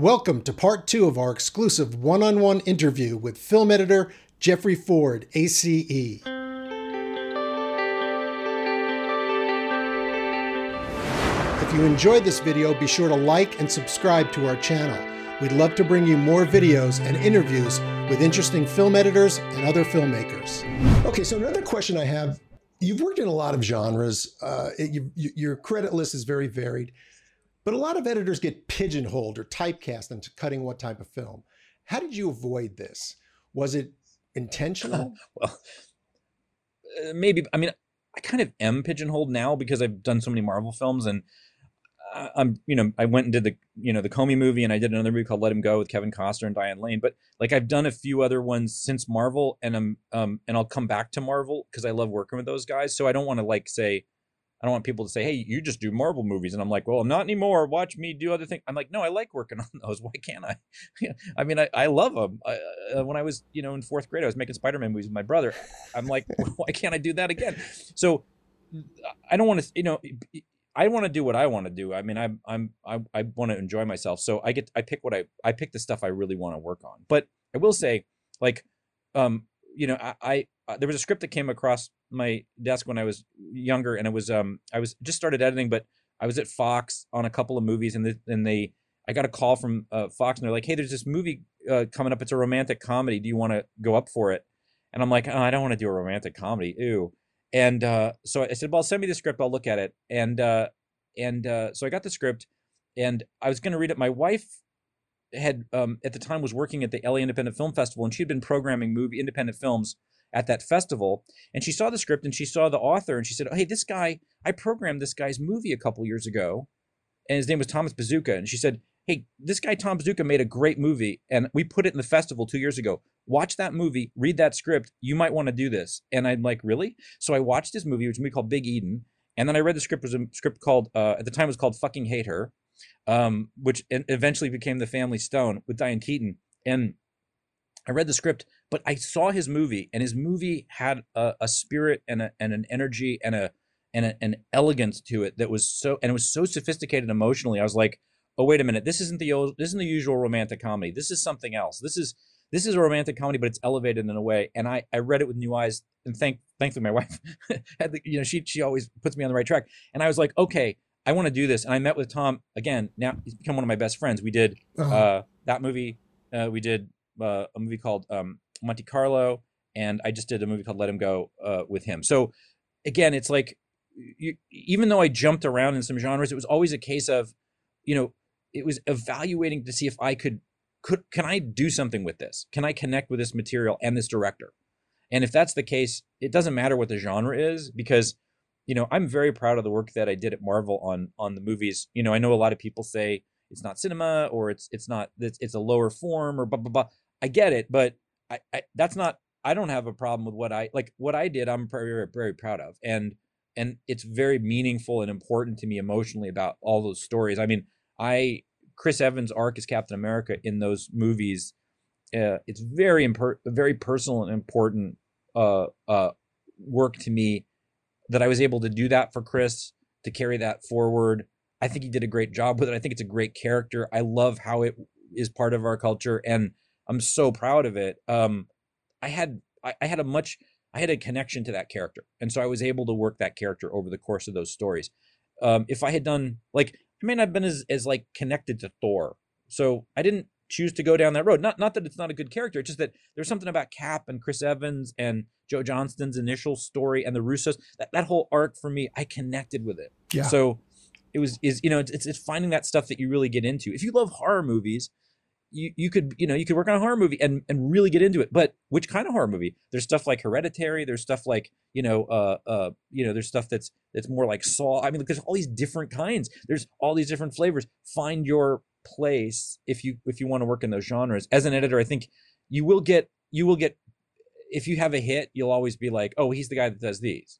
Welcome to part two of our exclusive one on one interview with film editor Jeffrey Ford, ACE. If you enjoyed this video, be sure to like and subscribe to our channel. We'd love to bring you more videos and interviews with interesting film editors and other filmmakers. Okay, so another question I have you've worked in a lot of genres, uh, you, you, your credit list is very varied. But a lot of editors get pigeonholed or typecast into cutting what type of film. How did you avoid this? Was it intentional? well, uh, maybe. I mean, I kind of am pigeonholed now because I've done so many Marvel films, and I'm, you know, I went and did the, you know, the Comey movie, and I did another movie called Let Him Go with Kevin Costner and Diane Lane. But like, I've done a few other ones since Marvel, and I'm, um, and I'll come back to Marvel because I love working with those guys. So I don't want to like say I don't want people to say, "Hey, you just do Marvel movies," and I'm like, "Well, not anymore. Watch me do other things." I'm like, "No, I like working on those. Why can't I?" I mean, I, I love them. I, uh, when I was, you know, in fourth grade, I was making Spider-Man movies with my brother. I'm like, "Why can't I do that again?" So, I don't want to, you know, I want to do what I want to do. I mean, I'm, I'm, I, I want to enjoy myself. So I get, I pick what I, I pick the stuff I really want to work on. But I will say, like, um, you know, I, I uh, there was a script that came across my desk when I was younger, and it was um I was just started editing, but I was at Fox on a couple of movies, and the, and they I got a call from uh, Fox, and they're like, "Hey, there's this movie uh, coming up. It's a romantic comedy. Do you want to go up for it?" And I'm like, "Oh, I don't want to do a romantic comedy. Ew." And uh, so I said, "Well, send me the script. I'll look at it." And uh, and uh, so I got the script, and I was going to read it. My wife had um, at the time was working at the LA Independent Film Festival, and she'd been programming movie independent films at that festival and she saw the script and she saw the author and she said hey this guy i programmed this guy's movie a couple years ago and his name was thomas bezucha. And she said hey this guy tom bezucha made a great movie and we put it in the festival two years ago. Watch that movie read that script. You might want to do this. And i'm like really? So i watched this movie which we called big eden and then i read the script was a script called uh, at the time it was called fucking hate her um, which eventually became the family stone with diane keaton. And I read the script, but I saw his movie, and his movie had a, a spirit and, a, and an energy and a and a, an elegance to it that was so and it was so sophisticated emotionally. I was like, oh wait a minute, this isn't the this isn't the usual romantic comedy. This is something else. This is this is a romantic comedy, but it's elevated in a way. And I I read it with new eyes, and thank thankfully my wife had the, you know she she always puts me on the right track. And I was like, okay, I want to do this. And I met with Tom again. Now he's become one of my best friends. We did uh-huh. uh, that movie. Uh, we did uh, a movie called um, Monte Carlo, and I just did a movie called Let Him Go uh, with him. So again, it's like you, even though I jumped around in some genres, it was always a case of, you know, it was evaluating to see if I could could can I do something with this? Can I connect with this material and this director? And if that's the case, it doesn't matter what the genre is because you know I'm very proud of the work that I did at Marvel on on the movies. You know, I know a lot of people say it's not cinema or it's it's not it's, it's a lower form or blah blah blah. I get it, but I, I that's not I don't have a problem with what I like what I did I'm very, very proud of and and it's very meaningful and important to me emotionally about all those stories. I mean, I Chris Evans' arc as Captain America in those movies, uh, it's very imper- very personal and important uh, uh, work to me that I was able to do that for Chris to carry that forward. I think he did a great job with it. I think it's a great character. I love how it is part of our culture and I'm so proud of it. Um, I had I, I had a much I had a connection to that character, and so I was able to work that character over the course of those stories. Um, if I had done like I may not have been as as like connected to Thor, so I didn't choose to go down that road. Not not that it's not a good character, it's just that there's something about Cap and Chris Evans and Joe Johnston's initial story and the Russos that that whole arc for me, I connected with it. Yeah. So it was is you know it's it's finding that stuff that you really get into. If you love horror movies, you, you could you know you could work on a horror movie and and really get into it. But which kind of horror movie? There's stuff like hereditary there's stuff like you know uh uh you know there's stuff that's that's more like saw. I mean there's all these different kinds. There's all these different flavors. Find your place if you if you want to work in those genres. As an editor i think you will get you will get if you have a hit you'll always be like oh he's the guy that does these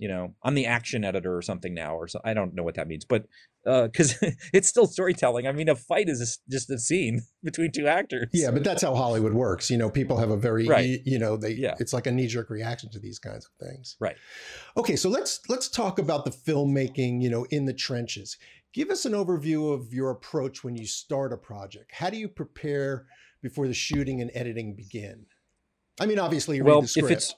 you know i'm the action editor or something now or so i don't know what that means but because uh, it's still storytelling i mean a fight is a, just a scene between two actors yeah but that's how hollywood works you know people have a very right. you know they yeah. it's like a knee-jerk reaction to these kinds of things right okay so let's let's talk about the filmmaking you know in the trenches Give us an overview of your approach when you start a project. How do you prepare before the shooting and editing begin? I mean, obviously, you well, read the script.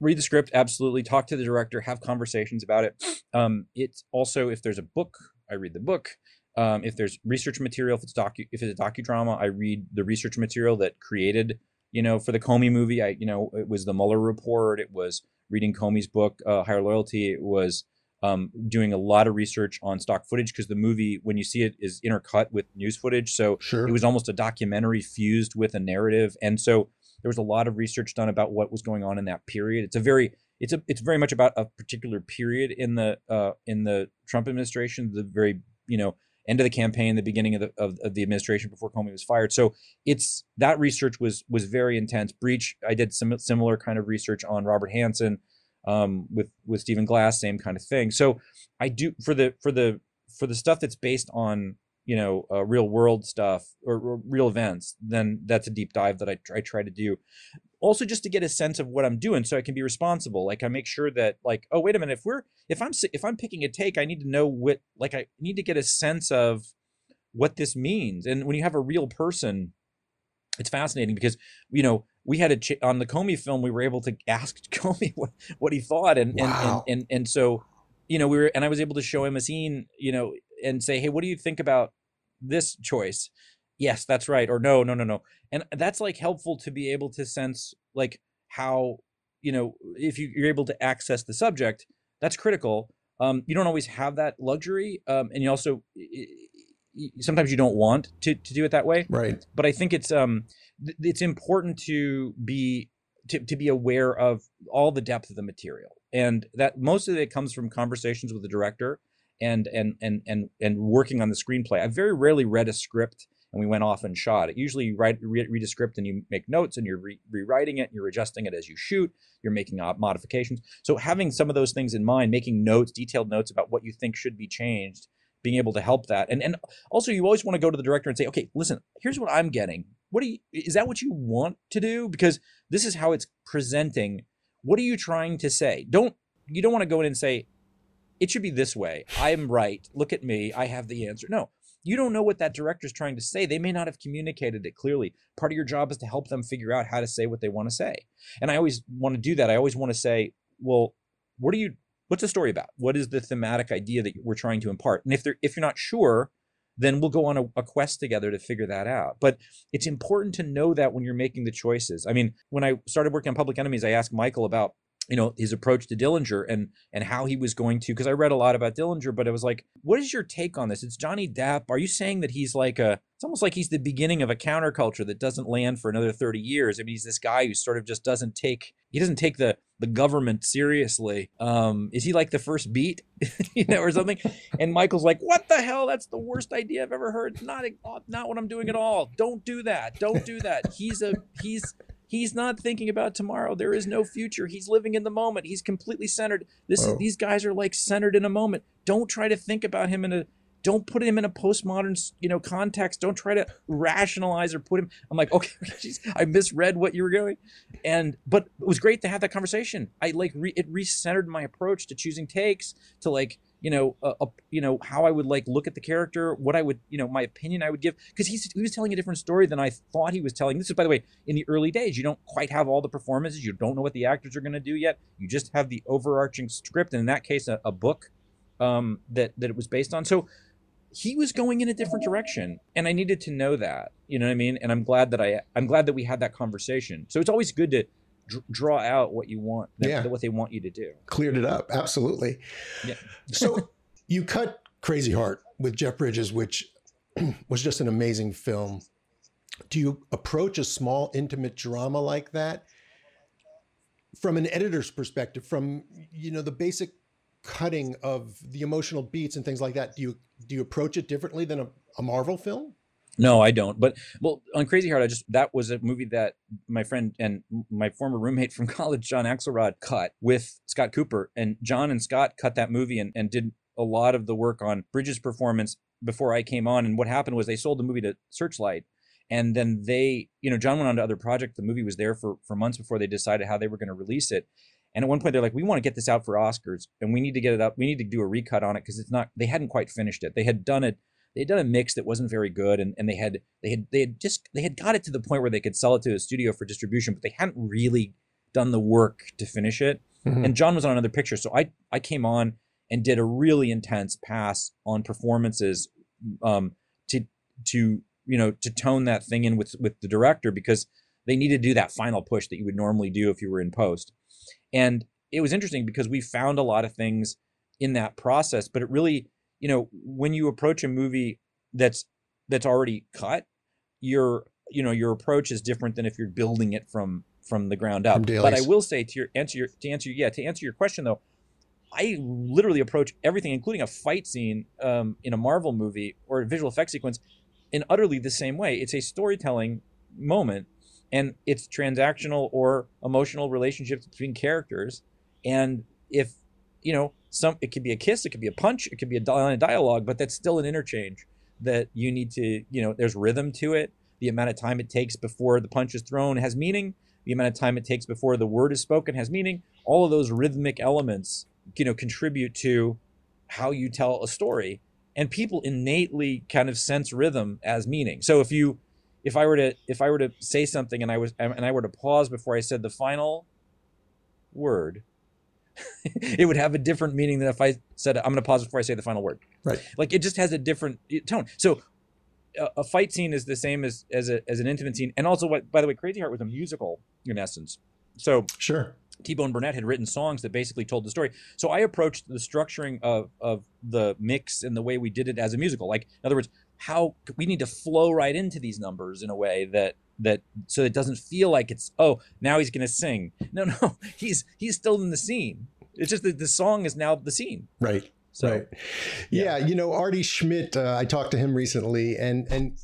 Read the script, absolutely. Talk to the director, have conversations about it. Um, it's also if there's a book, I read the book. Um, if there's research material, if it's docu, if it's a docudrama, I read the research material that created, you know, for the Comey movie. I, you know, it was the Mueller report. It was reading Comey's book, uh, Higher Loyalty. It was um, doing a lot of research on stock footage because the movie, when you see it, is intercut with news footage. So sure. it was almost a documentary fused with a narrative, and so there was a lot of research done about what was going on in that period. It's a very it's a it's very much about a particular period in the uh, in the Trump administration, the very you know end of the campaign, the beginning of the of, of, the administration before Comey was fired. So it's that research was was very intense. Breach, I did some similar kind of research on Robert Hanssen um, with with Stephen Glass, same kind of thing. So I do for the for the for the stuff that's based on you know uh, real world stuff or, or, real events, then that's a deep dive that I, I try to do. Also, just to get a sense of what I'm doing, so I can be responsible. Like I make sure that like oh wait a minute if we're if I'm if I'm picking a take, I need to know what like I need to get a sense of what this means. And when you have a real person, it's fascinating because you know we had a ch- on the Comey film we were able to ask Comey what, what he thought and, wow. and and and and so you know we were and I was able to show him a scene you know and say hey what do you think about this choice. Yes that's right or no no no no. And that's like helpful to be able to sense like how you know if you, you're able to access the subject that's critical. Um, you don't always have that luxury um, and you also sometimes you don't want to, to do it that way. Right. But i think it's um it's important to be to, to be aware of all the depth of the material. And that most of it comes from conversations with the director and and and and and working on the screenplay i very rarely read a script and we went off and shot it usually you write read, read a script and you make notes and you're re- rewriting it you're adjusting it as you shoot you're making modifications so having some of those things in mind making notes detailed notes about what you think should be changed being able to help that. And and also you always want to go to the director and say, okay, listen, here's what I'm getting. What do you is that what you want to do? Because this is how it's presenting. What are you trying to say? Don't you don't want to go in and say, it should be this way. I'm right. Look at me. I have the answer. No. You don't know what that director is trying to say. They may not have communicated it clearly. Part of your job is to help them figure out how to say what they want to say. And I always want to do that. I always want to say, well, what are you what's the story about? What is the thematic idea that we're trying to impart? And if they're if you're not sure, then we'll go on a, a, quest together to figure that out. But it's important to know that when you're making the choices. I mean, when I started working on Public Enemies, I asked Michael about you know his approach to Dillinger and and how he was going to because I read a lot about Dillinger, but it was like, what is your take on this? It's Johnny Depp. Are you saying that he's like a? It's almost like he's the beginning of a counterculture that doesn't land for another thirty years. I mean, he's this guy who sort of just doesn't take he doesn't take the the government seriously. Um, is he like the first beat, you know, or something? And Michael's like, "What the hell? That's the worst idea I've ever heard. Not not what I'm doing at all. Don't do that. Don't do that. He's a he's." He's not thinking about tomorrow. There is no future. He's living in the moment. He's completely centered. This is, these guys are like centered in a moment. Don't try to think about him in a don't put him in a postmodern you know context don't try to rationalize or put him i'm like okay geez, i misread what you were going and but it was great to have that conversation i like re, it recentered my approach to choosing takes to like you know a, a, you know how i would like look at the character what i would you know my opinion i would give because he's he was telling a different story than i thought he was telling. This is by the way in the early days you don't quite have all the performances you don't know what the actors are going to do yet you just have the overarching script and in that case a, a book um, that that it was based on. So he was going in a different direction and i needed to know that you know what i mean? And i'm glad that i i'm glad that we had that conversation. So it's always good to dr- draw out what you want yeah. what they want you to do. Cleared it up. Absolutely. Yeah. So you cut crazy heart with jeff bridges which was just an amazing film. Do you approach a small intimate drama like that from an editor's perspective from you know the basic cutting of the emotional beats and things like that? Do you do you approach it differently than a, a marvel film no i don't but well on crazy heart i just that was a movie that my friend and my former roommate from college john axelrad cut with scott cooper and john and scott cut that movie and, and did a lot of the work on bridges performance before i came on and what happened was they sold the movie to searchlight and then they you know john went on to other projects the movie was there for for months before they decided how they were going to release it And at one point, they're like, "We want to get this out for Oscars, and we need to get it up. We need to do a recut on it because it's not. They hadn't quite finished it. They had done it. They had done a mix that wasn't very good, and, and they had they had they had just they had got it to the point where they could sell it to a studio for distribution, but they hadn't really done the work to finish it. Mhm. And John was on another picture, so I I came on and did a really intense pass on performances, um, to to you know to tone that thing in with with the director because they needed to do that final push that you would normally do if you were in post. And it was interesting because we found a lot of things in that process, but it really, you know, when you approach a movie that's that's already cut, your you know your approach is different than if you're building it from from the ground up. But I will say to your answer your to answer yeah to answer your question though, I literally approach everything, including a fight scene um, in a Marvel movie or a visual effects sequence, in utterly the same way. It's a storytelling moment, and it's transactional or emotional relationships between characters. And if you know some, it could be a kiss, it could be a punch, it could be a dialogue, but that's still an interchange that you need to. You know, there's rhythm to it. The amount of time it takes before the punch is thrown has meaning. The amount of time it takes before the word is spoken has meaning. All of those rhythmic elements you know contribute to how you tell a story and people innately kind of sense rhythm as meaning so if you if i were to if i were to say something and i was and i were to pause before i said the final word it would have a different meaning than if i said i'm going to pause before i say the final word Right. like it just has a different tone so a, a fight scene is the same as as, a, as an intimate scene and also what by the way crazy heart was a musical in essence so Sure. T-Bone Burnett had written songs that basically told the story. So I approached the structuring of of the mix and the way we did it as a musical. Like in other words, how we need to flow right into these numbers in a way that that so it doesn't feel like it's oh now he's to sing. No, no, he's he's still in the scene. It's just that the song is now the scene. Right. So right. Yeah, you know, Artie Schmidt. Uh, I talked to him recently, and and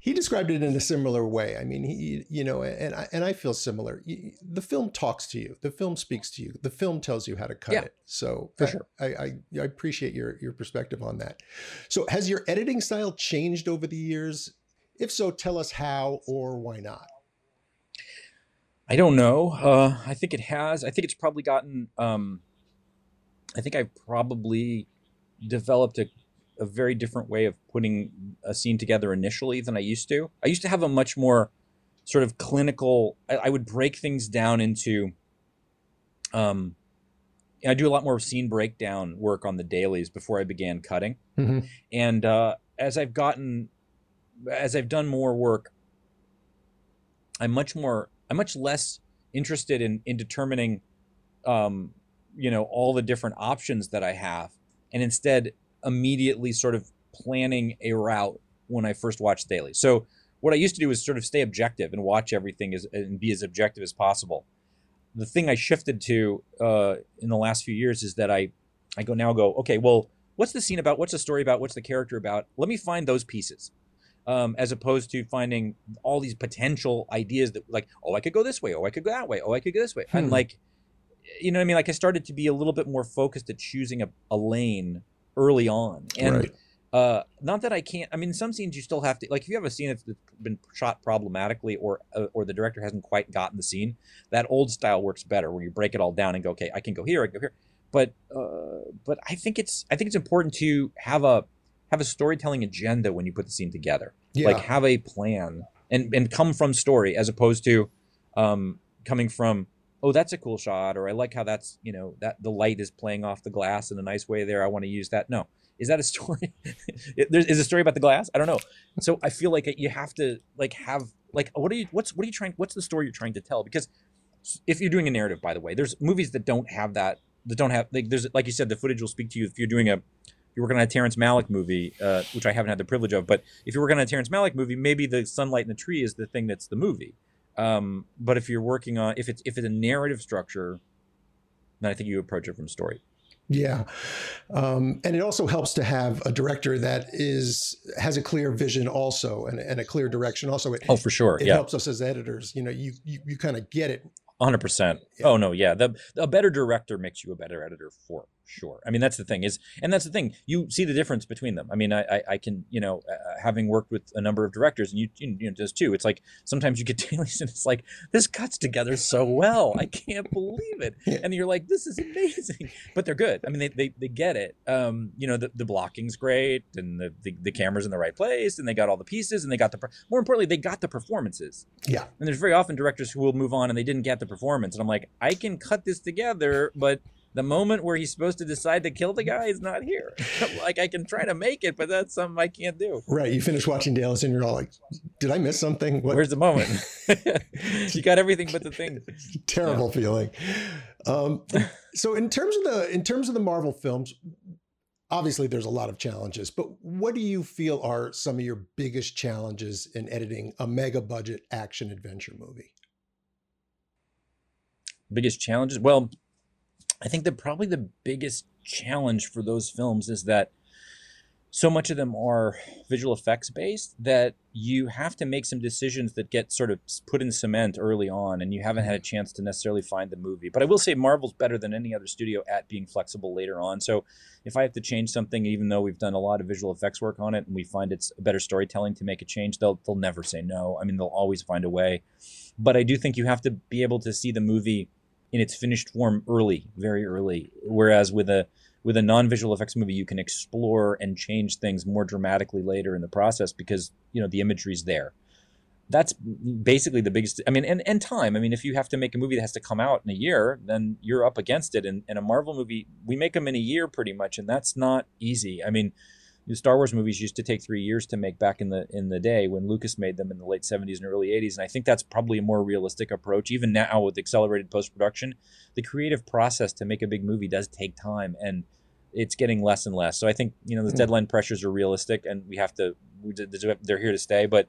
he described it in a similar way. I mean, he, you know, and I, and I feel similar. The film talks to you. The film speaks to you. The film tells you how to cut Yeah, it. So for I- sure. I, I I appreciate your your perspective on that. So has your editing style changed over the years? If so, tell us how or why not. I don't know. Uh, I think it has. I think it's probably gotten. Um, I think I've probably developed a, a very different way of putting a scene together initially than I used to. I used to have a much more sort of clinical. I, I would break things down into. Um, I do a lot more scene breakdown work on the dailies before I began cutting Mhm. and uh, as I've gotten, as I've done more work, I'm much more, I'm much less interested in in determining, um, you know, all the different options that I have, and instead immediately sort of planning a route when I first watch daily. So what I used to do is sort of stay objective and watch everything as and be as objective as possible. The thing I shifted to uh, in the last few years is that I, I go now go okay well what's the scene about? What's the story about? What's the character about? Let me find those pieces. Um, as opposed to finding all these potential ideas that like, oh, I could go this way, oh, I could go that way, oh, I could go this way. And Hmm. like, you know what I mean? Like I started to be a little bit more focused at choosing a, a lane early on. And right. uh, not that I can't. I mean, some scenes you still have to like. If you have a scene that's been shot problematically, or uh, or the director hasn't quite gotten the scene, that old style works better, where you break it all down and go, okay, I can go here, I can go here. But uh, but I think it's I think it's important to have a have a storytelling agenda when you put the scene together. Yeah. Like have a plan and and come from story as opposed to um, coming from oh that's a cool shot or I like how that's you know that the light is playing off the glass in a nice way there. I want to use that. No, is that a story? There's is a story about the glass? I don't know. So I feel like you have to like have like what are you what's what are you trying what's the story you're trying to tell? Because if you're doing a narrative, by the way, there's movies that don't have that that don't have like there's like you said the footage will speak to you if you're doing a you're working on a Terrence Malick movie, uh, which I haven't had the privilege of, but if you're working on a Terrence Malick movie, maybe the sunlight in the tree is the thing that's the movie. Um, but if you're working on if it's if it's a narrative structure, then I think you approach it from story. Yeah, um, and it also helps to have a director that is has a clear vision also and, and a clear direction. Also, it, Oh, for sure. it yeah. helps us as editors. You know, you you, you kind of get it. hundred percent. Oh no, yeah. The a better director makes you a better editor for sure. I mean, that's the thing is, and that's the thing. You see the difference between them. I mean, I, I, I can, you know, uh, having worked with a number of directors, and you, you know, does too. It's like sometimes you get dailies, and it's like this cuts together so well. I can't believe it. And you're like, this is amazing. But they're good. I mean, they, they, they get it. Um, you know, the, the blocking's great, and the, the the camera's in the right place, and they got all the pieces, and they got the more importantly, they got the performances. Yeah. And there's very often directors who will move on and they didn't get the performance. And I'm like, I can cut this together, but the moment where he's supposed to decide to kill the guy is not here. like I can try to make it, but that's something I can't do. Right. You finish watching dailies and you're all like, did I miss something? What Where's the moment? you got everything but the thing. terrible feeling. Um, so in terms of the in terms of the Marvel films, obviously there's a lot of challenges, but what do you feel are some of your biggest challenges in editing a mega budget action adventure movie? Biggest challenges? Well, I think that probably the biggest challenge for those films is that so much of them are visual effects based that you have to make some decisions that get sort of put in cement early on and you haven't had a chance to necessarily find the movie. But i will say marvel's better than any other studio at being flexible later on. So if i have to change something even though we've done a lot of visual effects work on it and we find it's better storytelling to make a change they'll, they'll never say no. I mean they'll always find a way. But i do think you have to be able to see the movie in its finished form early very early. Whereas with a with a non-visual effects movie you can explore and change things more dramatically later in the process because you know the imagery's there. That's basically the biggest i mean and, and time. I mean if you have to make a movie that has to come out in a year then you're up against it. And, and a marvel movie we make them in a year pretty much and that's not easy. I mean the star wars movies used to take three years to make back in the in the day when lucas made them in the late 70s and early 80s and i think that's probably a more realistic approach even now with accelerated post-production the creative process to make a big movie does take time and it's getting less and less. So I think you know the Hmm. deadline pressures are realistic, and we have to. We, they're here to stay, but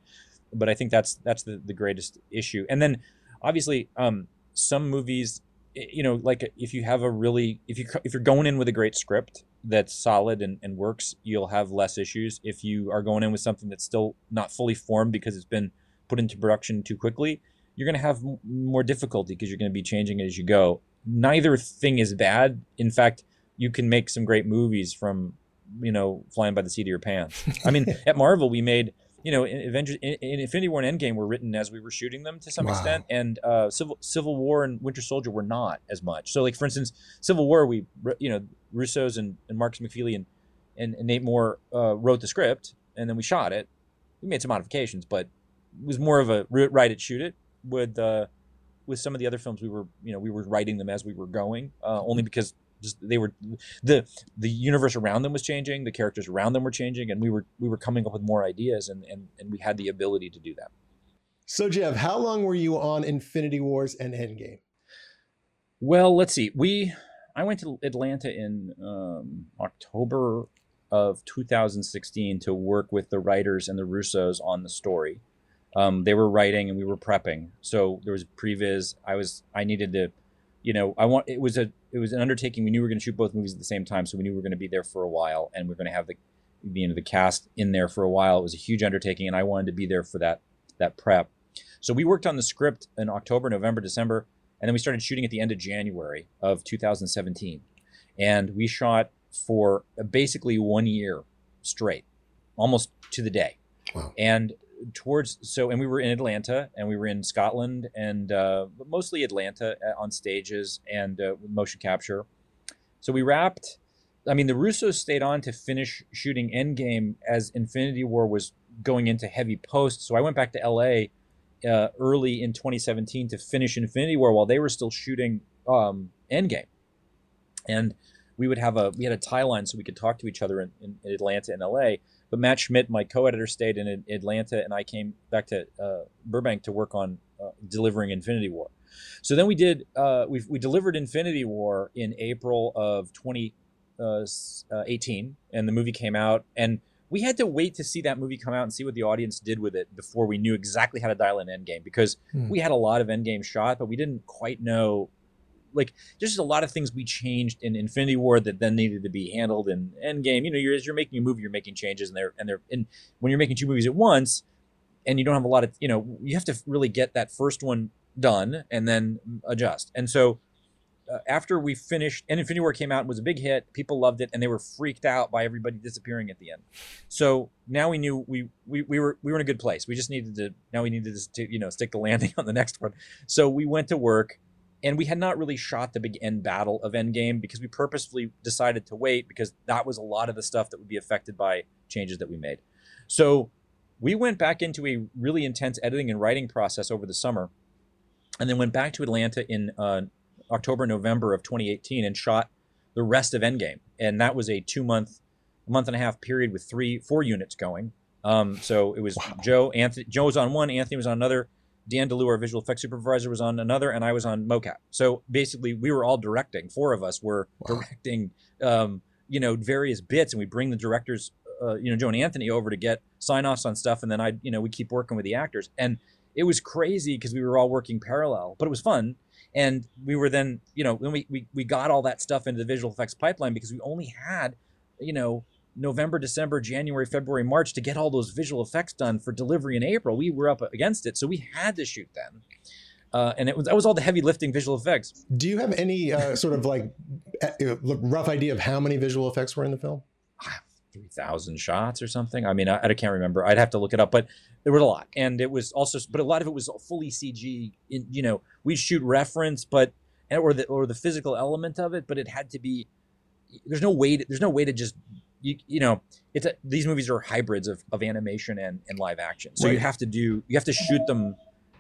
but I think that's that's the, the greatest issue. And then obviously, um, some movies, you know, like if you have a really if you if you're going in with a great script that's solid and, and works, you'll have less issues. If you are going in with something that's still not fully formed because it's been put into production too quickly, you're going to have m- more difficulty because you're going to be changing it as you go. Neither thing is bad. In fact, you can make some great movies from you know flying by the seat of your pants. I mean, at Marvel, we made you know in Avengers, in, in Infinity War and Endgame were written as we were shooting them to some Wow. extent, and uh, Civil Civil War and Winter Soldier were not as much. So, like for instance, Civil War, we you know Russo's and, and Markus McFeely and, and, and Nate Moore uh, wrote the script, and then we shot it. We made some modifications, but it was more of a write it, shoot it. With uh, with some of the other films, we were you know we were writing them as we were going, uh, only because just they were the the universe around them was changing, the characters around them were changing, and we were we were coming up with more ideas, and and, and we had the ability to do that. So, Jeff, how long were you on Infinity Wars and Endgame? Well, let's see. We I went to Atlanta in um, October of 2016 to work with the writers and the Russos on the story. Um, they were writing and we were prepping. So there was previs. I was I needed to, you know, I want it was a it was an undertaking. We knew we were going to shoot both movies at the same time, so we knew we were going to be there for a while, and we are going to have the you know the cast in there for a while. It was a huge undertaking, and I wanted to be there for that that prep. So we worked on the script in October, November, December, and then we started shooting at the end of January of 2017, and we shot for basically one year straight, almost to the day. Wow. And towards so, and we were in Atlanta, and we were in Scotland, and uh, mostly Atlanta uh, on stages and uh, motion capture. So we wrapped. I mean, the Russos stayed on to finish shooting Endgame as Infinity War was going into heavy post. So I went back to LA uh, early in 2017 to finish Infinity War while they were still shooting um, Endgame. And we would have a we had a tie line so we could talk to each other in, in, in Atlanta and LA. But Matt Schmidt, my co-editor, stayed in Atlanta, and I came back to uh, Burbank to work on uh, delivering Infinity War. So then we did uh, we we delivered Infinity War in April of 2018, and the movie came out, and we had to wait to see that movie come out and see what the audience did with it before we knew exactly how to dial in Endgame because Hmm. we had a lot of Endgame shot, but we didn't quite know. Like, there's just a lot of things we changed in Infinity War that then needed to be handled in Endgame. You know, you're, as you're making a movie, you're making changes, and they're and they're and when you're making two movies at once, and you don't have a lot of, you know, you have to really get that first one done and then adjust. And so, uh, after we finished, and Infinity War came out and was a big hit. People loved it, and they were freaked out by everybody disappearing at the end. So now we knew we we, we were we were in a good place. We just needed to now we needed to you know stick the landing on the next one. So we went to work, and we had not really shot the big end battle of Endgame because we purposefully decided to wait because that was a lot of the stuff that would be affected by changes that we made. So we went back into a really intense editing and writing process over the summer, and then went back to Atlanta in uh, October, November of 2018 and shot the rest of Endgame. And that was a two month, month and a half period with three, four units going. Um, so it was wow. Joe, Anthony, Joe was on one, Anthony was on another, Dan DeLeeuw, our visual effects supervisor, was on another, and I was on mocap. So basically, we were all directing. Four of us were wow. directing, um, you know, various bits, and we bring the directors, uh, you know, Joe and Anthony over to get sign offs on stuff, and then I, you know, we keep working with the actors. And it was crazy because we were all working parallel, but it was fun and we were then you know when we, we we got all that stuff into the visual effects pipeline because we only had you know november december january february march to get all those visual effects done for delivery in april. We were up against it so we had to shoot then. Uh, and it was that was all the heavy lifting visual effects. Do you have any uh, sort of like rough idea of how many visual effects were in the film? 3000 shots or something? I mean I, I can't remember. I'd have to look it up but there was a lot. And it was also but a lot of it was fully cg in, you know we shoot reference but or the or the physical element of it but it had to be there's no way to, there's no way to just you, you know it's a, these movies are hybrids of, of animation and, and live action so right. you have to do you have to shoot them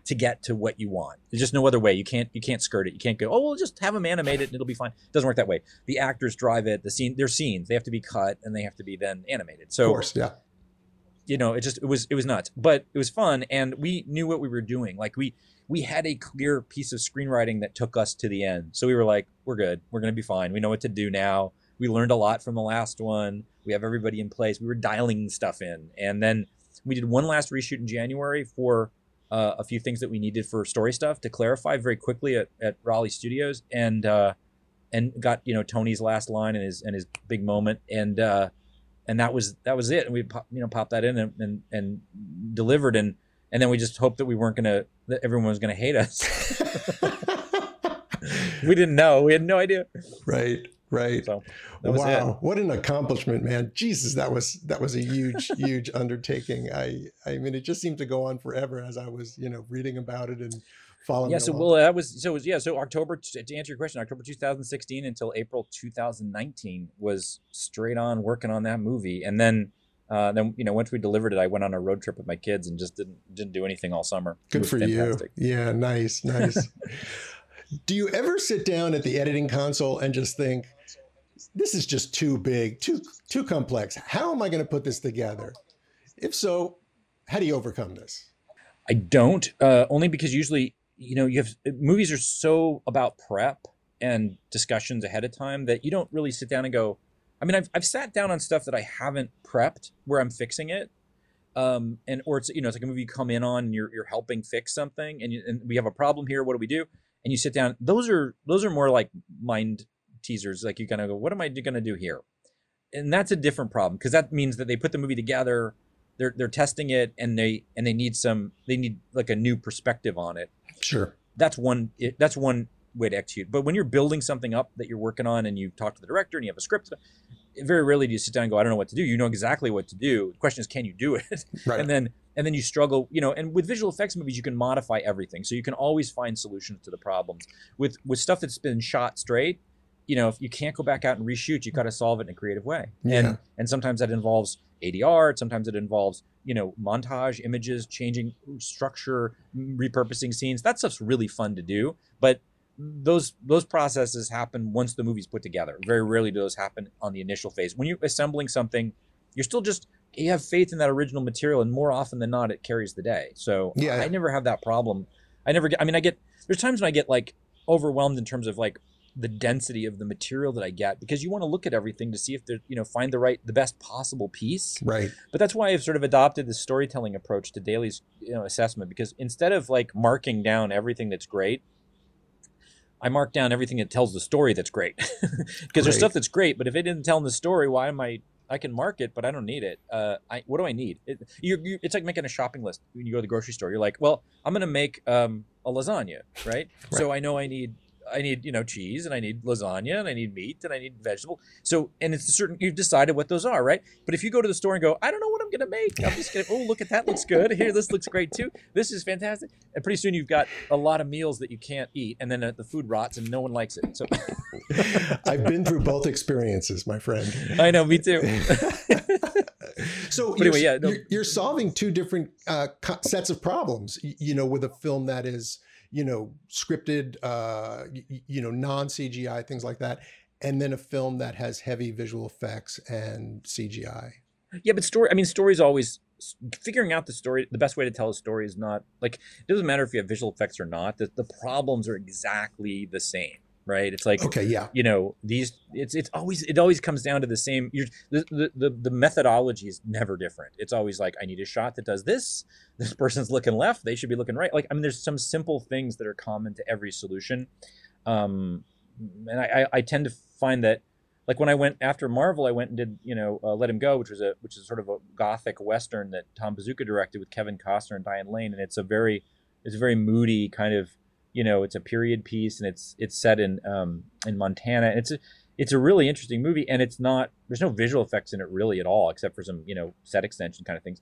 to get to what you want. There's just no other way. You can't you can't skirt it. You can't go, oh, we'll just have them animate it and it'll be fine. It doesn't work that way. The actors drive it. The scene, their scenes, they have to be cut and they have to be then animated. So, of course, yeah. You know, it just it was it was nuts, but it was fun, and we knew what we were doing. Like we we had a clear piece of screenwriting that took us to the end. So we were like, we're good. We're gonna be fine. We know what to do now. We learned a lot from the last one. We have everybody in place. We were dialing stuff in, and then we did one last reshoot in January for uh, a few things that we needed for story stuff to clarify very quickly at, at Raleigh Studios, and uh, and got you know Tony's last line and his and his big moment, and uh, and that was that was it. And we pop, you know popped that in and, and, and delivered, and and then we just hoped that we weren't gonna that everyone was gonna hate us. we didn't know. We had no idea. Right. Right. So wow, it. what an accomplishment, man! Jesus, that was that was a huge, huge undertaking. I I mean, it just seemed to go on forever as I was, you know, reading about it and following. Yeah. So along. well, that was so was yeah. So October to answer your question, October 2016 until April 2019 was straight on working on that movie, and then. Uh, then you know, once we delivered it, I went on a road trip with my kids and just didn't didn't do anything all summer. Good for fantastic. you. Yeah, nice, nice. do you ever sit down at the editing console and just think, this is just too big, too too complex. How am I going to put this together? If so, how do you overcome this? I don't. Uh, only because usually, you know, you have movies are so about prep and discussions ahead of time that you don't really sit down and go. I mean, I've I've sat down on stuff that I haven't prepped where I'm fixing it, um, and or it's you know it's like a movie you come in on and you're you're helping fix something, and you, and we have a problem here. What do we do? And you sit down. Those are those are more like mind teasers like you kind of go what am i going to do here? And that's a different problem because that means that they put the movie together they're they're testing it and they and they need some they need like a new perspective on it. Sure. That's one that's one way to execute. But when you're building something up that you're working on and you talk to the director and you have a script very rarely do you sit down and go i don't know what to do. You know exactly what to do. The question is can you do it? Right. and then and then you struggle you know and with visual effects movies you can modify everything. So you can always find solutions to the problems. With with stuff that's been shot straight you know, if you can't go back out and reshoot, you got to solve it in a creative way. Yeah. And and sometimes that involves ADR. Sometimes it involves you know montage images, changing structure, repurposing scenes. That stuff's really fun to do. But those those processes happen once the movie's put together. Very rarely do those happen on the initial phase. When you're assembling something, you're still just you have faith in that original material, and more often than not, it carries the day. So yeah. I, I never have that problem. I never get. I mean, I get. There's times when I get like overwhelmed in terms of like the density of the material that I get because you want to look at everything to see if they're, you know, find the right, the best possible piece. Right. But that's why I've sort of adopted the storytelling approach to dailies, you know, assessment because instead of like marking down everything that's great, I mark down everything that tells the story that's great. Because there's stuff that's great, but if it didn't tell the story, why am I I can mark it, but I don't need it. Uh, I, what do I need? It, you, you, it's like making a shopping list when you go to the grocery store. You're like, well, I'm going to make um, a lasagna, right? right? So I know I need I need you know cheese and I need lasagna and I need meat and I need vegetable. So and it's a certain you've decided what those are, right? But if you go to the store and go, I don't know what I'm gonna make. I'm just gonna oh look at that looks good. Here this looks great too. This is fantastic. And pretty soon you've got a lot of meals that you can't eat, and then uh, the food rots and no one likes it. So I've been through both experiences, my friend. I know, me too. so anyway, you're, yeah, no. you're, you're solving two different uh, sets of problems. You know, with a film that is you know scripted, uh, y- you know, non CGI things like that, and then a film that has heavy visual effects and CGI. Yeah, but story. I mean, stories always figuring out the story. The best way to tell a story is not like it doesn't matter if you have visual effects or not. The, the problems are exactly the same, right? It's like Okay, yeah, you know these. It's it's always it always comes down to the same. You're, the, the the the methodology is never different. It's always like I need a shot that does this. This person's looking left. They should be looking right. Like I mean, there's some simple things that are common to every solution. Um, and I, I, I tend to find that like when I went after Marvel, I went and did you know uh, Let Him Go, which was a which is sort of a gothic western that Tom Bezucha directed with Kevin Costner and Diane Lane, and it's a very it's a very moody kind of you know it's a period piece and it's it's set in um, in Montana. And it's a it's a really interesting movie, and it's not there's no visual effects in it really at all, except for some you know set extension kind of things,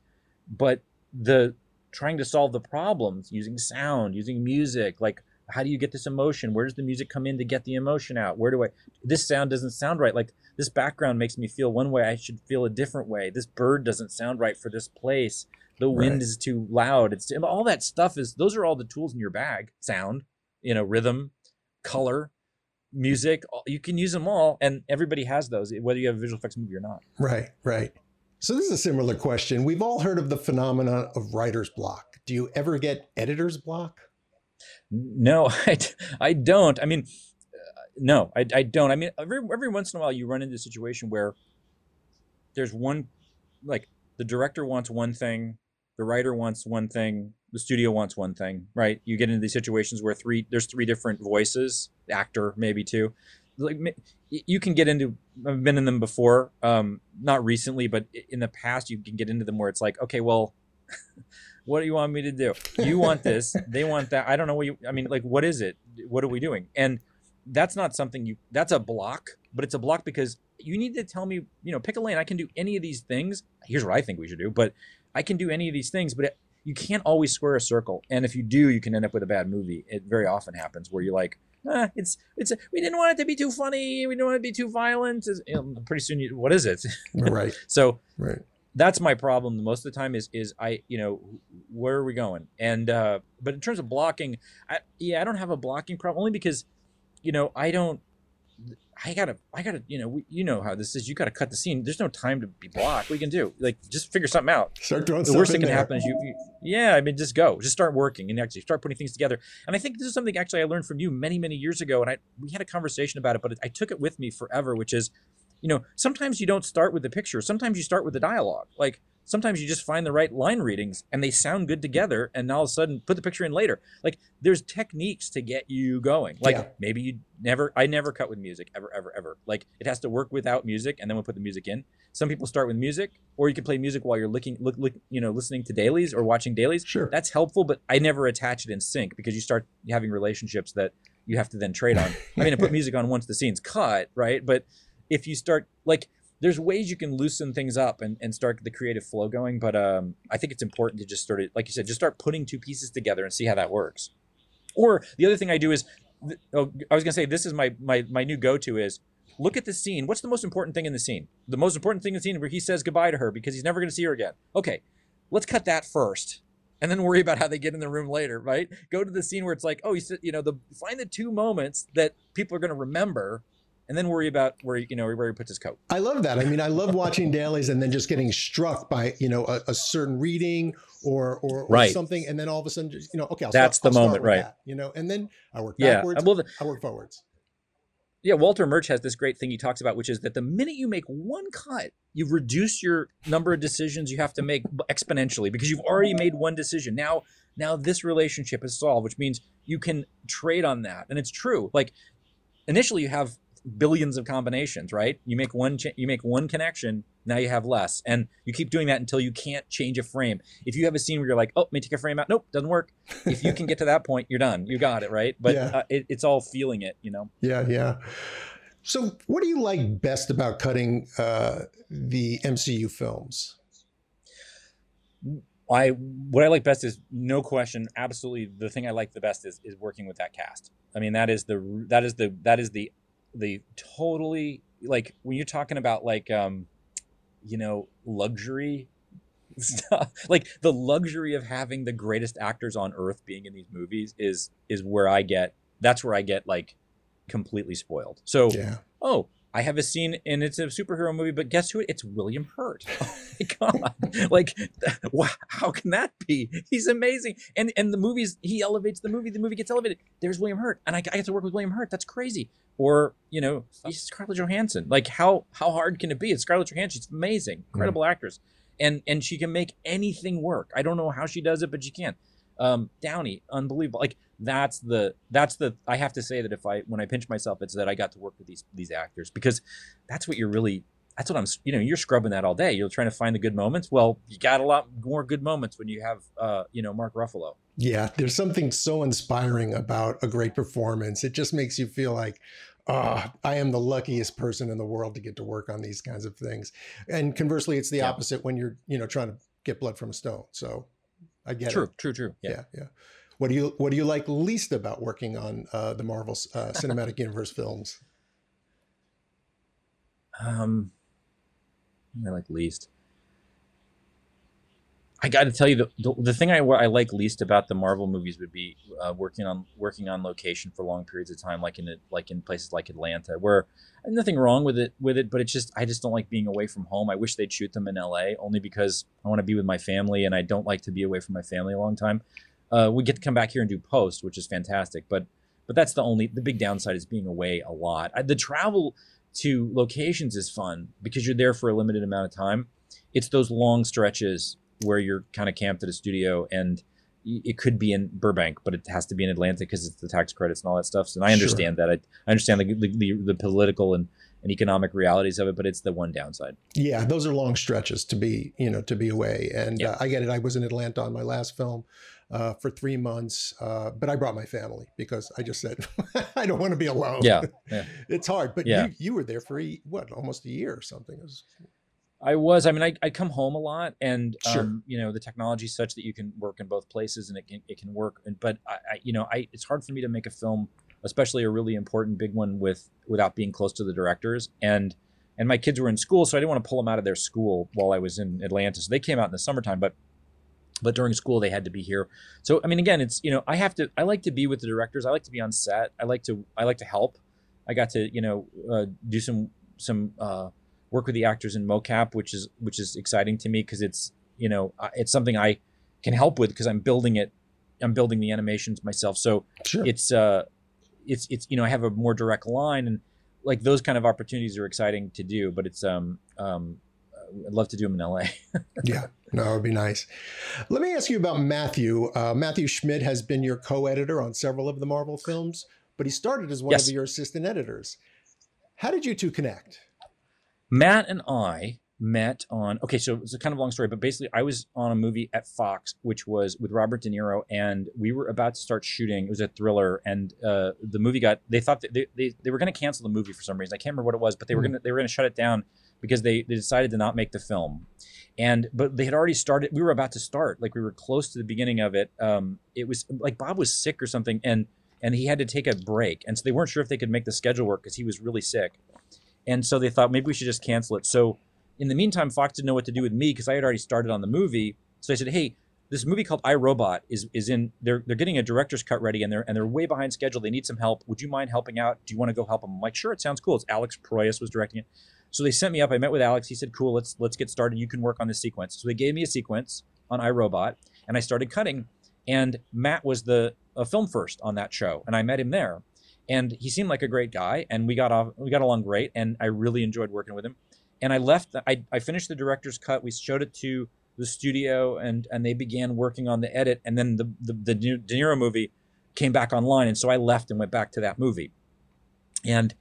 but the trying to solve the problems using sound, using music, like how do you get this emotion? Where does the music come in to get the emotion out? Where do I? This sound doesn't sound right. Like this background makes me feel one way. I should feel a different way. This bird doesn't sound right for this place. The wind Right. is too loud. It's all that stuff is. Those are all the tools in your bag. Sound, you know, rhythm, color, music. You can use them all, and everybody has those, whether you have a visual effects movie or not. right, right. So this is a similar question. We've all heard of the phenomenon of writer's block. Do you ever get editor's block? No, i, I don't. I mean, uh, no, I, I don't. I mean, every, every once in a while you run into a situation where there's one, like the director wants one thing, the writer wants one thing, the studio wants one thing, right? You get into these situations where three, there's three different voices, actor maybe two. Like you can get into, I've been in them before, um, not recently, but in the past you can get into them where it's like, okay, well, what do you want me to do? You want this, they want that. I don't know what you. I mean, like, what is it? What are we doing? And that's not something you. That's a block, but it's a block because you need to tell me. You know, pick a lane. I can do any of these things. Here's what I think we should do, but I can do any of these things. But it, you can't always square a circle, and if you do, you can end up with a bad movie. It very often happens where you're like. Ah, it's it's we didn't want it to be too funny. We didn't want it to be too violent. Know, pretty soon, you, what is it? right, so right. that's my problem most of the time is is i you know where are we going and uh but in terms of blocking i yeah i don't have a blocking problem only because you know i don't i gotta i gotta you know we, you know how this is you gotta cut the scene. There's no time to be blocked. What you can do? Like just figure something out. Start throwing the worst thing that can happen is you, you yeah i mean just go. Just start working and actually start putting things together. And i think this is something actually i learned from you many many years ago and i we had a conversation about it but i took it with me forever which is you know sometimes you don't start with the picture. Sometimes you start with the dialogue. Like sometimes you just find the right line readings and they sound good together and all of a sudden put the picture in later. Like there's techniques to get you going. Like Yeah. maybe you never i never cut with music ever ever ever. Like it has to work without music and then we'll put the music in. Some people start with music or you can play music while you're looking look, look you know listening to dailies or watching dailies. Sure. that's helpful but i never attach it in sync because you start having relationships that you have to then trade on. I mean i put music on once the scene's cut right? But if you start like there's ways you can loosen things up and, and start the creative flow going but um, i think it's important to just sort of like you said just start putting two pieces together and see how that works. Or the other thing i do is oh, i was to say this is my, my my new go-to is look at the scene. What's the most important thing in the scene? The most important thing in the scene where he says goodbye to her because he's never going to see her again. Okay let's cut that first and then worry about how they get in the room later right? Go to the scene where it's like oh you said you know the find the two moments that people are going to remember and then worry about where you know where he puts his coat I love that. I mean, I love watching dailies and then just getting struck by you know a, a certain reading or or, or Right. something, and then all of a sudden, just, you know, okay, I'll That's start, the I'll moment, right. that, you know, and then I work yeah backwards, well the, I work forwards. yeah walter murch has this great thing he talks about which is that the minute you make one cut you reduce your number of decisions you have to make exponentially because you've already made one decision now now this relationship is solved which means you can trade on that and it's true like initially you have billions of combinations right you make one you make one connection Now you have less, and you keep doing that until you can't change a frame. If you have a scene where you're like, "Oh, let me take a frame out," nope, doesn't work. If you can get to that point, you're done. You got it right. But Yeah. uh, it, it's all feeling it, you know. Yeah, yeah. So, what do you like best about cutting uh, the MCU films? I what I like best is no question, absolutely. The thing I like the best is is working with that cast. I mean, that is the that is the that is the the totally like when you're talking about like um, you know, luxury stuff. Like the luxury of having the greatest actors on earth being in these movies is is where I get. That's where I get like completely spoiled. So Yeah. oh, I have a scene and it's a superhero movie, but guess who? It's William Hurt. Oh my god! like, wow, how can that be? He's amazing, and and the movies he elevates the movie. The movie gets elevated. There's William Hurt, and I, I get to work with William Hurt. That's crazy. Or you know, Scarlett Johansson. Like how how hard can it be? It's Scarlett Johansson. She's amazing, incredible actress, and and she can make anything work. I don't know how she does it, but she can. Um, Downey, unbelievable. Like that's the that's the I have to say that if I when I pinch myself, it's that I got to work with these these actors because that's what you're really that's what I'm you know you're scrubbing that all day. You're trying to find the good moments. Well, you got a lot more good moments when you have uh you know Mark Ruffalo. Yeah, there's something so inspiring about a great performance. It just makes you feel like, ah, I am the luckiest person in the world to get to work on these kinds of things. And conversely, it's the Yeah. opposite when you're, you know, trying to get blood from a stone. So I get True, it. true, true. Yeah. Yeah, yeah. What do you What do you like least about working on uh, the Marvel uh, Cinematic Universe films? Um, I like least. I got to tell you the, the the thing I I like least about the Marvel movies would be uh, working on working on location for long periods of time, like in like in places like Atlanta, where nothing wrong with it with it, but it's just I just don't like being away from home. I wish they'd shoot them in L.A. only because I want to be with my family, and I don't like to be away from my family a long time. Uh, we get to come back here and do post, which is fantastic, but but that's the only the big downside is being away a lot. I, the travel to locations is fun because you're there for a limited amount of time. It's those long stretches where you're kind of camped at a studio and it could be in Burbank, but it has to be in Atlanta because it's the tax credits and all that stuff. So and I Sure. understand that. I, I understand the, the, the, the political and, and economic realities of it, but it's the one downside. Yeah, those are long stretches to be, you know, to be away. And Yeah. uh, I get it. I was in Atlanta on my last film uh, for three months, uh, but I brought my family because I just said I don't want to be alone. Yeah, yeah. it's hard. But Yeah. you, you were there for a, what, almost a year or something? It was, I was. I mean, I I come home a lot, and Sure. um, you know, the technology is such that you can work in both places, and it can it can work. And but I, I you know, I it's hard for me to make a film, especially a really important big one, with without being close to the directors. And and my kids were in school, so I didn't want to pull them out of their school while I was in Atlanta. So they came out in the summertime, but but during school they had to be here. So I mean, again, it's you know, I have to. I like to be with the directors. I like to be on set. I like to. I like to help. I got to you know uh, do some some. Uh, work with the actors in mocap which is which is exciting to me because it's you know it's something i can help with because i'm building it i'm building the animations myself so sure. it's uh it's it's you know i have a more direct line and like those kind of opportunities are exciting to do but it's um um i'd love to do them in la yeah, no, it would be nice. Let me ask you about Matthew. Uh, Matthew Schmidt has been your co-editor on several of the Marvel films, but he started as one Yes. of your assistant editors. How did you two connect? Matt and I met on okay, so it's a kind of long story, but basically I was on a movie at Fox, which was with Robert De Niro, and we were about to start shooting. It was a thriller, and uh, the movie got they thought that they, they, they were going to cancel the movie for some reason. I can't remember what it was, but they were Hmm. gonna they were gonna shut it down because they, they decided to not make the film. And but they had already started. We were about to start, like we were close to the beginning of it. Um, it was like Bob was sick or something, and and he had to take a break, and so they weren't sure if they could make the schedule work because he was really sick. And so they thought maybe we should just cancel it. So in the meantime, Fox didn't know what to do with me because I had already started on the movie. So I said, "Hey, this movie called I Robot is is in. They're they're getting a director's cut ready, and they're and they're way behind schedule. They need some help. Would you mind helping out? Do you want to go help them?" I'm like, "Sure, it sounds cool." It's Alex Proyas was directing it. So they sent me up. I met with Alex. He said, "Cool, let's let's get started. You can work on this sequence." So they gave me a sequence on iRobot, and I started cutting. And Matt was the a film first on that show, and I met him there. And he seemed like a great guy, and we got off we got along great, and I really enjoyed working with him. And I left. I I finished the director's cut. We showed it to the studio, and and they began working on the edit. And then the the, the De Niro movie came back online, and so I left and went back to that movie. And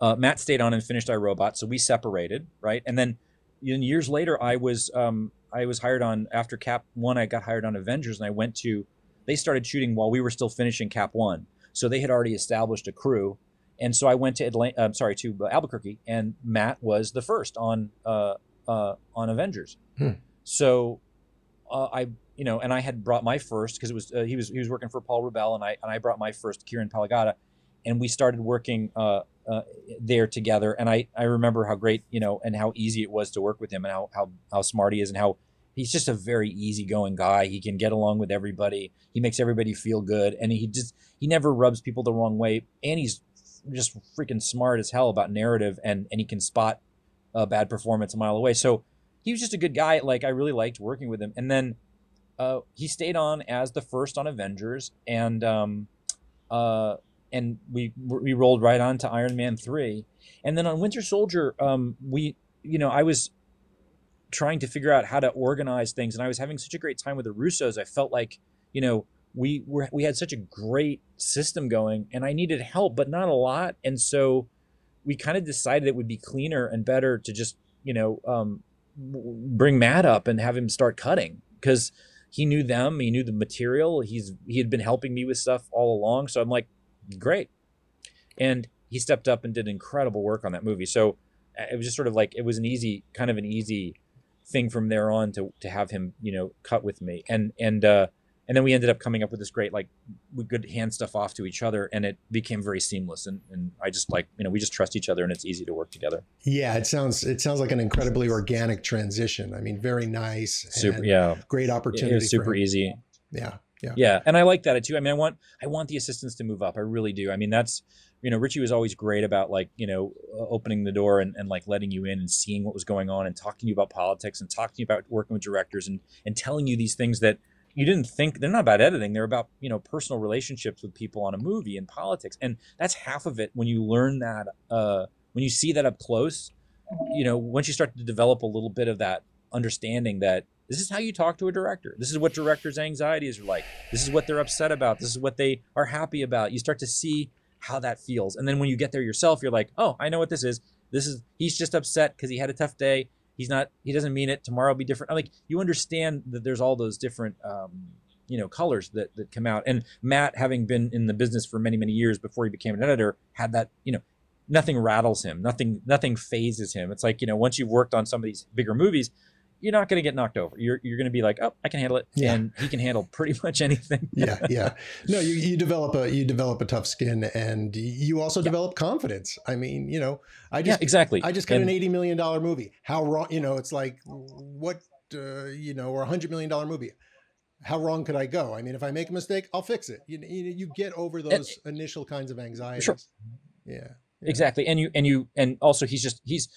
uh, Matt stayed on and finished iRobot, so we separated, right? And then years later, I was um, I was hired on after Cap One. I got hired on Avengers, and I went to. They started shooting while we were still finishing Cap One, so they had already established a crew, and so I went to Atlanta. I'm sorry, to Albuquerque, and Matt was the first on uh, uh, on Avengers. Hmm. So uh, I, you know, and I had brought my first because it was uh, he was he was working for Paul Rubell, and I and I brought my first Kieran Pelagata, and we started working uh, uh, there together. And I I remember how great you know and how easy it was to work with him, and how how how smart he is, and how he's just a very easygoing guy. He can get along with everybody. He makes everybody feel good, and he just he never rubs people the wrong way. And he's just freaking smart as hell about narrative, and and he can spot a bad performance a mile away. So he was just a good guy. Like I really liked working with him. And then uh, he stayed on as the first on Avengers, and um, uh, and we we rolled right on to Iron Man three, and then on Winter Soldier, um, we you know I was trying to figure out how to organize things, and I was having such a great time with the Russos. I felt like you know we were we had such a great system going, and I needed help, but not a lot, and so we kind of decided it would be cleaner and better to just you know um, bring Matt up and have him start cutting because he knew them, he knew the material. He's he had been helping me with stuff all along, so I'm like, great. And he stepped up and did incredible work on that movie. So uh, it was just sort of like it was an easy kind of an easy thing from there on to to have him you know cut with me. And and uh and then we ended up coming up with this great like we could hand stuff off to each other and it became very seamless. And, and i just like you know we just trust each other and it's easy to work together. Yeah it sounds it sounds like an incredibly organic transition. I mean very nice super yeah. great opportunity it super easy. Yeah yeah. Yeah and i like that too. I mean i want i want the assistants to move up. I really do. I mean that's you know richie was always great about like you know opening the door and, and like letting you in and seeing what was going on and talking to you about politics and talking to you about working with directors and and telling you these things that you didn't think they're not about editing they're about you know personal relationships with people on a movie and politics. And that's half of it when you learn that uh, when you see that up close you know once you start to develop a little bit of that understanding that this is how you talk to a director. This is what directors anxieties are like. This is what they're upset about. This is what they are happy about. You start to see how that feels. And then when you get there yourself you're like oh i know what this is. This is he's just upset because he had a tough day. He's not he doesn't mean it. Tomorrow will be different. I'm like you understand that there's all those different um, you know colors that that come out. And matt having been in the business for many many years before he became an editor had that you know nothing rattles him. Nothing nothing phases him. It's like you know once you've worked on some of these bigger movies you're not going to get knocked over. You're you're going to be like, oh, I can handle it, yeah. and he can handle pretty much anything. yeah, yeah. No, you, you develop a you develop a tough skin, and you also yeah. develop confidence. I mean, you know, I just yeah, exactly. I just got and, an eighty million dollar movie. How wrong? You know, it's like what uh, you know, or a hundred million dollar movie. How wrong could I go? I mean, if I make a mistake, I'll fix it. You you, you get over those and, initial kinds of anxieties. Sure. Yeah, Exactly, and you and you and also he's just he's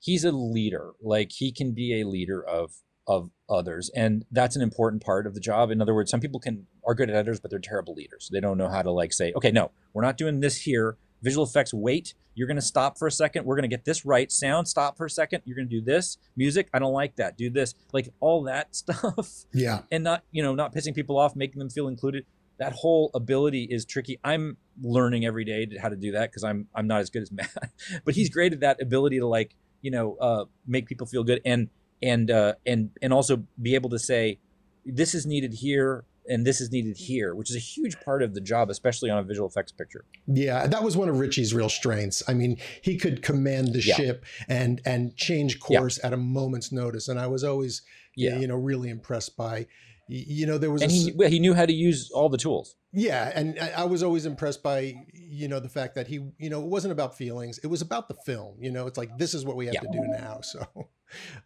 he's a leader. Like he can be a leader of of others, and that's an important part of the job. In other words, some people can are good editors, but they're terrible leaders. They don't know how to like say, okay, no, we're not doing this here. Visual effects, wait. You're going to stop for a second. We're going to get this right. Sound, stop for a second. You're going to do this. Music, I don't like that. Do this. Like all that stuff. Yeah. And not, you know, not pissing people off, making them feel included. That whole ability is tricky. I'm learning every day how to do that because I'm I'm not as good as Matt, but he's great at that ability to like you know uh, make people feel good and and uh, and and also be able to say this is needed here and this is needed here, which is a huge part of the job, especially on a visual effects picture. Yeah, that was one of Richie's real strengths. I mean, he could command the yeah. ship and and change course yeah. at a moment's notice, and I was always, yeah. you know, really impressed by you know there was and a, he, he knew how to use all the tools yeah and I, was always impressed by you know the fact that he you know it wasn't about feelings it was about the film you know it's like this is what we have yeah. to do now so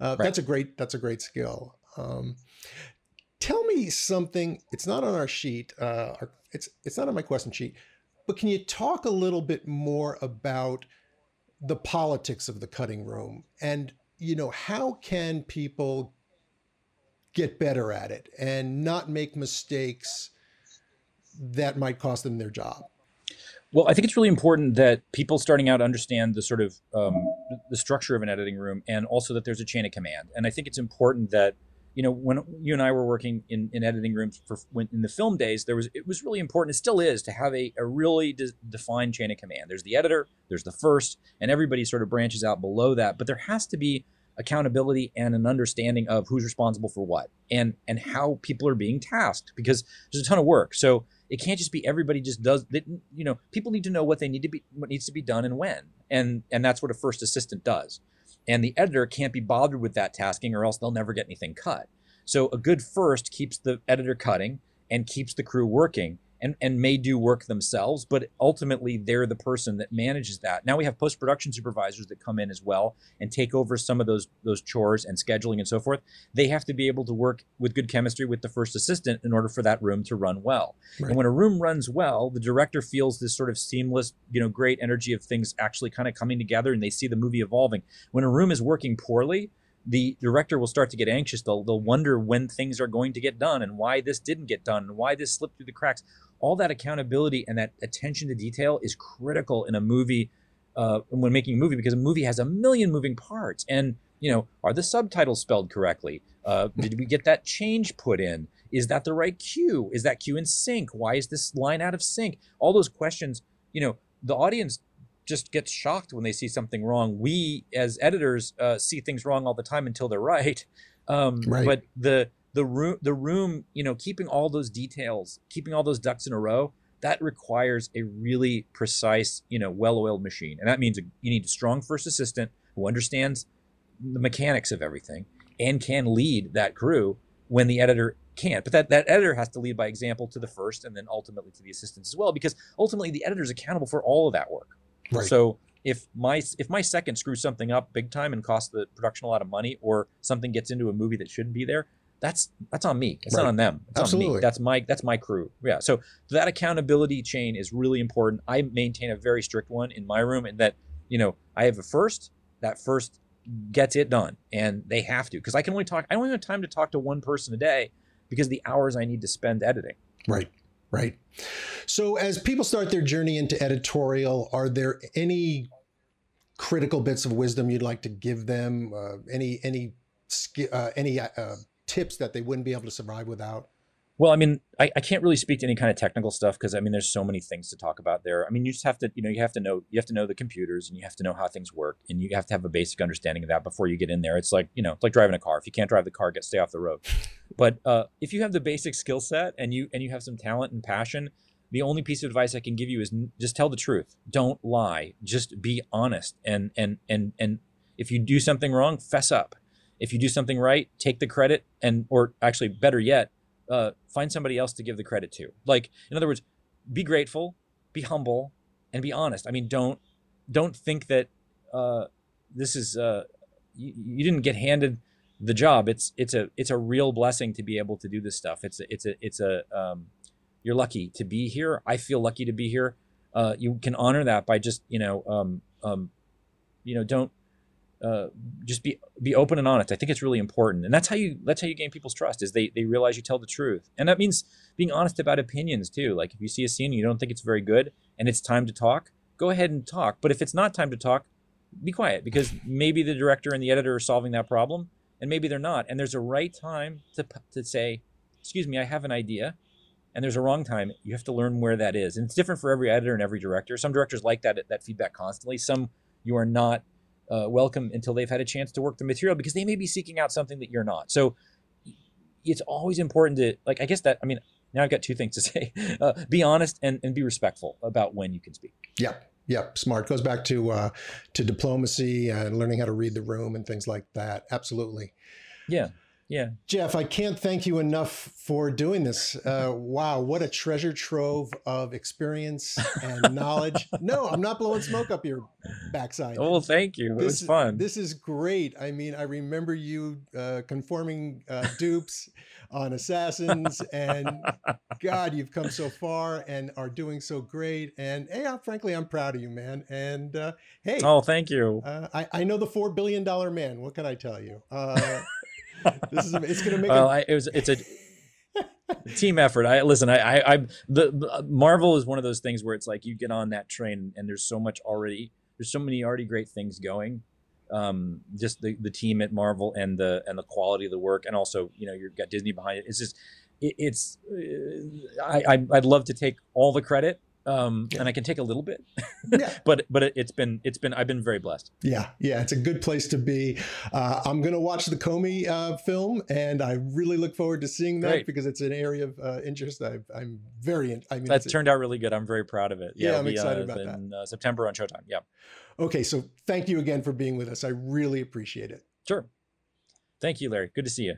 uh, right. that's a great that's a great skill um, tell me something it's not on our sheet uh, it's it's not on my question sheet but can you talk a little bit more about the politics of the cutting room and you know how can people get better at it and not make mistakes that might cost them their job? Well, I think it's really important that people starting out understand the sort of um, the structure of an editing room, and also that there's a chain of command. And I think it's important that you know when you and I were working in, in editing rooms for when, in the film days, there was it was really important. It still is to have a, a really de- defined chain of command. There's the editor, there's the first, and everybody sort of branches out below that. But there has to be accountability and an understanding of who's responsible for what and and how people are being tasked because there's a ton of work. So it can't just be everybody just does that you know people need to know what they need to be what needs to be done and when. And and that's what a first assistant does. And the editor can't be bothered with that tasking or else they'll never get anything cut. So a good first keeps the editor cutting and keeps the crew working and, and may do work themselves, but ultimately they're the person that manages that. Now we have post production supervisors that come in as well and take over some of those those chores and scheduling and so forth. They have to be able to work with good chemistry with the first assistant in order for that room to run well. Right. And when a room runs well, the director feels this sort of seamless, you know, great energy of things actually kind of coming together and they see the movie evolving. When a room is working poorly, the director will start to get anxious. They'll, they'll wonder when things are going to get done and why this didn't get done and why this slipped through the cracks. All that accountability and that attention to detail is critical in a movie uh, when making a movie because a movie has a million moving parts. And you know are the subtitles spelled correctly? Uh, did we get that change put in? Is that the right cue? Is that cue in sync? Why is this line out of sync? All those questions you know the audience just gets shocked when they see something wrong. We as editors uh, see things wrong all the time until they're right, um, right. but the the room the room you know keeping all those details keeping all those ducks in a row that requires a really precise you know well-oiled machine. And that means you need a strong first assistant who understands the mechanics of everything and can lead that crew when the editor can't. But that, that editor has to lead by example to the first and then ultimately to the assistants as well because ultimately the editor is accountable for all of that work right. so if my if my second screws something up big time and costs the production a lot of money or something gets into a movie that shouldn't be there that's that's on me. It's right. not on them. It's Absolutely. on me. That's my that's my crew. Yeah. So that accountability chain is really important. I maintain a very strict one in my room, and that you know I have a first. That first gets it done, and they have to because I can only talk. I only have time to talk to one person a day because the hours I need to spend editing. Right. Right. So as people start their journey into editorial, are there any critical bits of wisdom you'd like to give them? Uh, any any uh, any uh, tips that they wouldn't be able to survive without? Well, I mean, I, I can't really speak to any kind of technical stuff because I mean, there's so many things to talk about there. I mean, you just have to, you know, you have to know, you have to know the computers and you have to know how things work and you have to have a basic understanding of that before you get in there. It's like, you know, it's like driving a car. If you can't drive the car, get stay off the road. But uh, if you have the basic skill set and you and you have some talent and passion, the only piece of advice I can give you is just tell the truth. Don't lie. Just be honest. And and and and if you do something wrong, fess up if you do something right, take the credit, and or actually better yet, uh, find somebody else to give the credit to. Like in other words, be grateful, be humble, and be honest. I mean, don't don't think that uh, this is uh, you, you didn't get handed the job. It's it's a it's a real blessing to be able to do this stuff. It's a, it's a it's a um, you're lucky to be here. I feel lucky to be here. Uh, you can honor that by just you know um, um, you know don't uh, just be be open and honest. I think it's really important, and that's how you that's how you gain people's trust. Is they they realize you tell the truth, and that means being honest about opinions too. Like if you see a scene and you don't think it's very good, and it's time to talk, go ahead and talk. But if it's not time to talk, be quiet because maybe the director and the editor are solving that problem, and maybe they're not. And there's a right time to to say, "Excuse me, I have an idea." and there's a wrong time you have to learn where that is and it's different for every editor and every director some directors like that that feedback constantly some you are not uh, welcome until they've had a chance to work the material because they may be seeking out something that you're not. So it's always important to like. I guess that I mean now I've got two things to say: uh, be honest and and be respectful about when you can speak. Yeah. Yeah, smart goes back to uh, to diplomacy and learning how to read the room and things like that. Absolutely. Yeah, yeah. Jeff, I can't thank you enough for doing this. Uh, wow, what a treasure trove of experience and knowledge. no, I'm not blowing smoke up your backside. Oh, well, thank you. It this, was fun. This is great. I mean, I remember you uh, conforming uh, dupes on Assassins, and God, you've come so far and are doing so great. And hey, I'm, frankly, I'm proud of you, man. And uh, hey, oh, thank you. Uh, I, I know the four billion dollar man. What can I tell you? This is it's going to make. Well, a- I, it was it's a team effort. I listen. I, I, I the, Marvel is one of those things where it's like you get on that train and there's so much already. There's so many already great things going. Um, just the, the team at Marvel and the and the quality of the work, and also you know you've got Disney behind it. It's just it, it's uh, I I'd love to take all the credit, um, Yeah. and I can take a little bit, Yeah. but but it, it's been it's been I've been very blessed. Yeah, yeah, it's a good place to be. Uh, I'm going to watch the Comey uh, film, and I really look forward to seeing that Great. because it's an area of uh, interest. I, I'm very. In, I mean, That it's- turned out really good. I'm very proud of it. Yeah, it'll I'm excited uh, about that. in, Uh, September on Showtime. Yeah, okay. So thank you again for being with us. I really appreciate it. sure. Thank you, Larry. Good to see you.